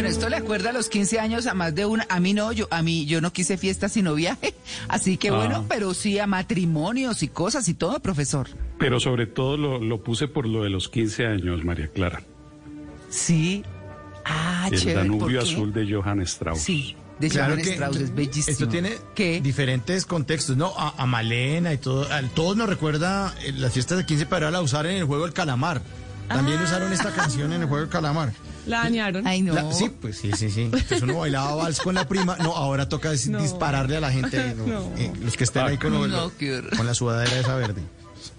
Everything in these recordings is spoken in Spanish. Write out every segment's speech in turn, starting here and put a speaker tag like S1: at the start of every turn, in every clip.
S1: Bueno, esto le acuerda a los 15 años a más de una. A mí no, yo a mí yo no quise fiesta sino viaje. Así que bueno, pero sí a matrimonios y cosas y todo, profesor.
S2: Pero sobre todo lo, lo puse por lo de los 15 años, María Clara.
S1: Sí. Ah,
S2: El
S1: chévere. ¿por
S2: Danubio? Azul de Johann Strauss.
S1: Sí, de
S3: Claro
S1: Johann
S3: que
S1: Strauss es bellísimo.
S3: Esto tiene
S1: ¿Qué?
S3: diferentes contextos, ¿no? A, a Malena y todo. A todos nos recuerda eh, las fiestas de 15 para la usar en el juego El Calamar. También usaron esta canción en el juego El Calamar.
S4: La dañaron.
S1: Ay, no.
S3: La- sí, pues sí, sí, sí. Entonces uno bailaba vals con la prima. No, ahora toca
S4: No.
S3: dispararle a la gente. ¿no?
S4: No.
S3: Eh, los que estén ahí con, lo-
S1: No, qué horror.
S3: con la sudadera esa verde.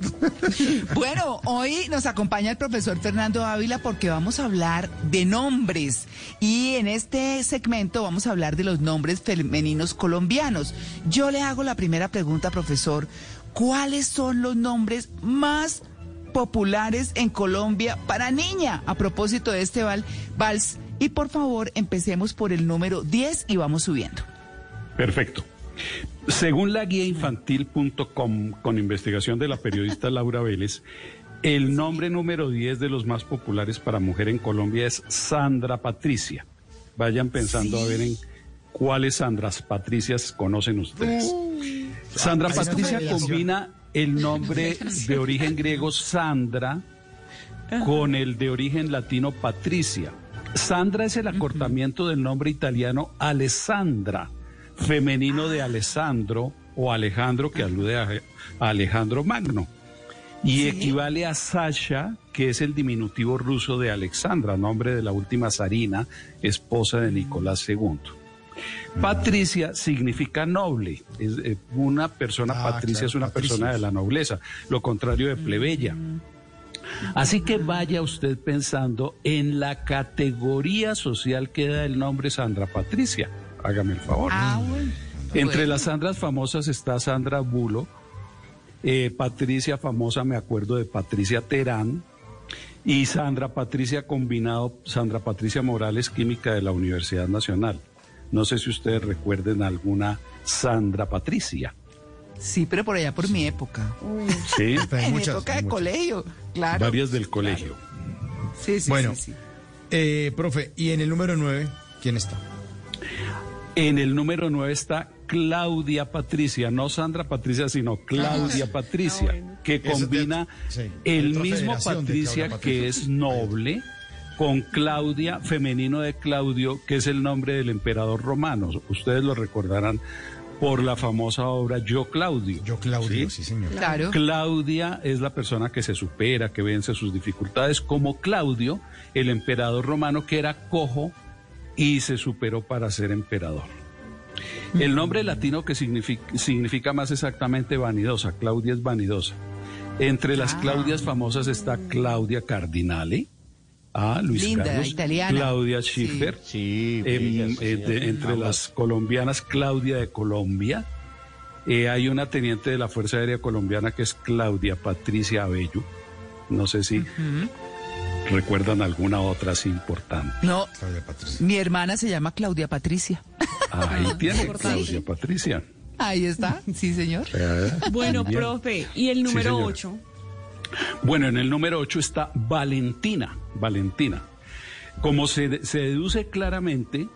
S1: Bueno, hoy nos acompaña el profesor Fernando Ávila porque vamos a hablar de nombres y en este segmento vamos a hablar de los nombres femeninos colombianos. Yo le hago la primera pregunta, profesor. ¿Cuáles son los nombres más populares en Colombia para niña? A propósito de este val- vals. Y por favor, empecemos por el número 10 y vamos subiendo.
S2: Perfecto. Según la guía infantil.com, con investigación de la periodista Laura Vélez, el nombre número 10 de los más populares para mujer en Colombia es Sandra Patricia. Vayan pensando a ver en cuáles Sandras Patricias conocen ustedes. Sandra Patricia combina el nombre de origen griego Sandra con el de origen latino Patricia. Sandra es el acortamiento del nombre italiano Alessandra, femenino de Alessandro o Alejandro, que alude a, Alejandro Magno. Y equivale a Sasha, que es el diminutivo ruso de Alexandra, nombre de la última zarina, esposa de Nicolás II. Patricia significa noble. Es, eh, una persona
S3: Ah,
S2: patricia
S3: claro,
S2: es una persona de la nobleza, lo contrario de plebeya. Así que vaya usted pensando en la categoría social que da el nombre Sandra Patricia. Hágame el favor.
S1: Ah, bueno.
S2: Entre las Sandras famosas está Sandra Bulo, eh, Patricia famosa, me acuerdo de Patricia Terán, y Sandra Patricia combinado, Sandra Patricia Morales, química de la Universidad Nacional. No sé si ustedes recuerden alguna Sandra Patricia.
S1: Sí, pero por allá por mi época.
S2: Sí,
S1: en
S3: muchas,
S1: época de
S3: muchas.
S1: colegio, claro.
S2: varias del colegio.
S1: Sí, sí,
S3: Bueno.
S1: sí, sí.
S3: Eh, profe, y en el número 9, ¿quién está?
S2: En el número 9 está Claudia Patricia, no Sandra Patricia, sino Claudia Patricia,
S4: Ah, bueno.
S2: que
S3: de-
S2: combina
S3: sí,
S2: el mismo Patricia que
S3: Patricia.
S2: es noble con Claudia, femenino de Claudio, que es el nombre del emperador romano. Ustedes lo recordarán por la famosa obra Yo Claudio.
S3: Yo, Claudio,
S2: ¿Sí?
S3: sí, señor.
S1: Claro.
S2: Claudia es la persona que se supera, que vence sus dificultades, como Claudio, el emperador romano que era cojo y se superó para ser emperador. El nombre latino que significa, significa más exactamente vanidosa, Claudia es vanidosa. Entre las Claudias famosas está Claudia Cardinale, ah, Luis
S1: Linda,
S2: Carlos,
S1: italiana.
S2: Claudia
S1: Sí.
S2: Schiffer,
S5: Sí,
S2: Em, eh, de- entre las colombianas, Claudia de Colombia. Eh, hay una teniente de la Fuerza Aérea Colombiana que es Claudia Patricia Abello. No sé si recuerdan alguna otra así importante.
S1: No,
S3: Claudia Patricia.
S1: mi hermana se llama Claudia Patricia.
S2: Ahí tiene. Claudia Patricia.
S1: Ahí está, sí, señor.
S2: Eh,
S4: Bueno,
S2: bien.
S4: profe, y el número
S2: señora.
S4: 8.
S2: Bueno, en el número 8 está Valentina. Valentina. Como se, se deduce claramente,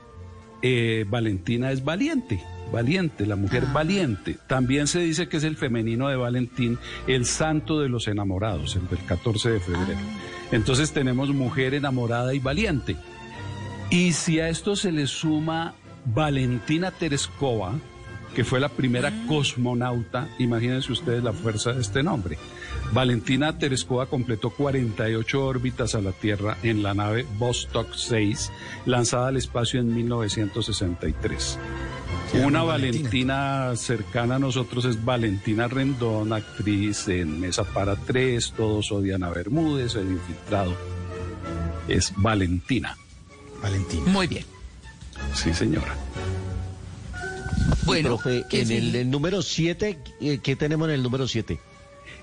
S2: eh, Valentina es valiente. Valiente, la mujer valiente. También se dice que es el femenino de Valentín, el santo de los enamorados, el del 14 de febrero. Entonces tenemos mujer enamorada y valiente. Y si a esto se le suma Valentina Tereskova, que fue la primera cosmonauta, imagínense ustedes la fuerza de este nombre. Valentina Tereskova completó 48 órbitas a la Tierra en la nave Vostok 6, lanzada al espacio en 1963.
S3: que
S2: Una Valentina. cercana a nosotros es Valentina Rendón, actriz en Mesa para Tres, Todos odian a Bermúdez, El Infiltrado. Es Valentina.
S3: Valentina.
S1: Muy bien.
S2: Sí, señora.
S1: Bueno,
S4: Profe,
S1: ¿qué
S4: en el, el número 7, ¿qué tenemos en el número 7?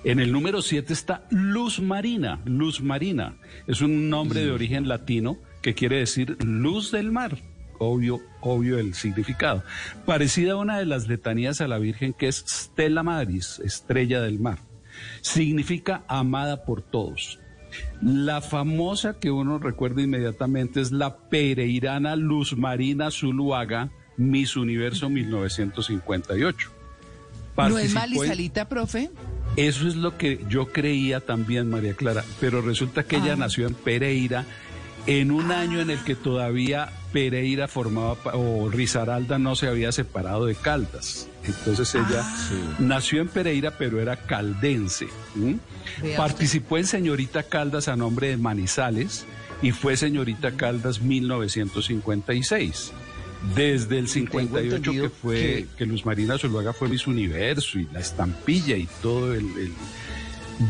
S2: En el número 7 está Luz Marina. Luz Marina es un nombre de origen latino que quiere decir luz del mar. Obvio, obvio el significado. Parecida a una de las letanías a la Virgen que es Stella Maris, estrella del mar. Significa amada por todos. La famosa que uno recuerda inmediatamente es la pereirana Luz Marina Zuluaga, Miss Universo 1958.
S1: ¿No es
S2: Participó en-
S1: Malisalita, profe?
S2: Eso es lo que yo creía también, María Clara, pero resulta que ella
S1: Ah.
S2: nació en Pereira en un año en el que todavía Pereira formaba, o Risaralda no se había separado de Caldas. Entonces ella
S1: Ah.
S2: nació en Pereira, pero era caldense.
S1: Vea
S2: Participó en Señorita Caldas a nombre de Manizales y fue Señorita Caldas 1956. Desde el 58 que fue
S4: que-
S2: que Luz Marina Zuluaga fue Miss Universo y la estampilla y todo el, el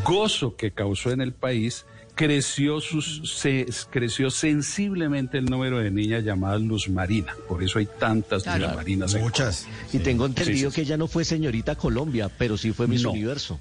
S2: gozo que causó en el país, creció, sus, se, creció sensiblemente el número de niñas llamadas Luz Marina. Por eso hay tantas
S1: Claro.
S2: Luz Marinas. en
S3: Muchas.
S4: Y tengo entendido
S2: sí,
S4: que ella no fue señorita Colombia, pero sí fue Miss
S2: No.
S4: Universo.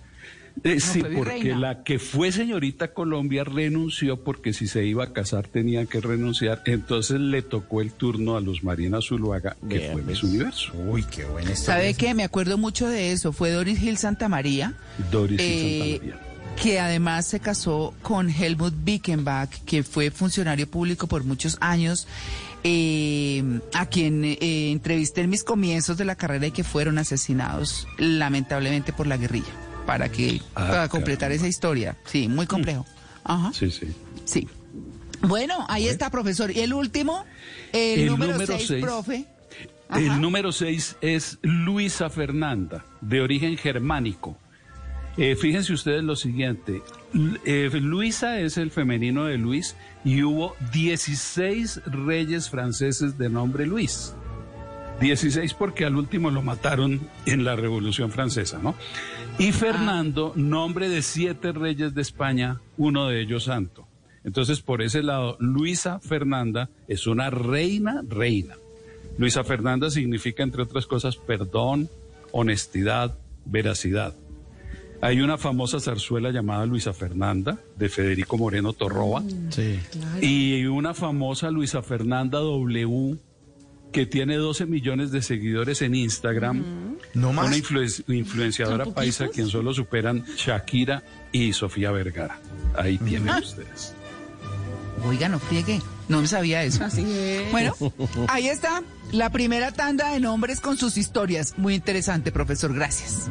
S2: Eh, sí, porque la que fue señorita Colombia renunció porque si se iba a casar tenía que renunciar. Entonces le tocó el turno a Luz Marina Zuluaga, que
S4: Bien,
S2: fue. Miss Universo.
S3: Uy, qué buena historia.
S1: ¿Sabe qué? Me acuerdo mucho de eso. Fue Doris Gil Santa María.
S2: Doris y
S1: Eh,
S2: Santa María.
S1: que además se casó con Helmut Bickenbach, que fue funcionario público por muchos años, eh, a quien eh, entrevisté en mis comienzos de la carrera y que fueron asesinados lamentablemente por la guerrilla, para que
S2: Ah,
S1: para completar
S2: caramba.
S1: esa historia. Sí, muy complejo. Ajá,
S2: Sí, sí.
S1: sí. Bueno, ahí está, profesor. Y el último, el,
S2: El
S1: número
S2: número
S1: 6,
S2: seis.
S1: profe. Ajá.
S2: El número 6 es Luisa Fernanda, de origen germánico. Eh, fíjense ustedes lo siguiente. Eh, Luisa es el femenino de Luis y hubo 16 reyes franceses de nombre Luis. 16 porque al último lo mataron en la Revolución Francesa, ¿no? Y Fernando, nombre de siete reyes de España, uno de ellos santo. Entonces, por ese lado, Luisa Fernanda es una reina, reina. Luisa Fernanda significa, entre otras cosas, perdón, honestidad, veracidad. Hay una famosa zarzuela llamada Luisa Fernanda, de Federico Moreno Torroba,
S3: Sí.
S2: y una famosa Luisa Fernanda W, que tiene 12 millones de seguidores en Instagram.
S3: No más.
S2: Una influen- influenciadora paisa, quien solo superan Shakira y Sofía Vergara. Ahí tienen ustedes.
S1: Oiga, no friegue. No me sabía eso. Bueno, ahí está la primera tanda de nombres con sus historias. Muy interesante, profesor. Gracias.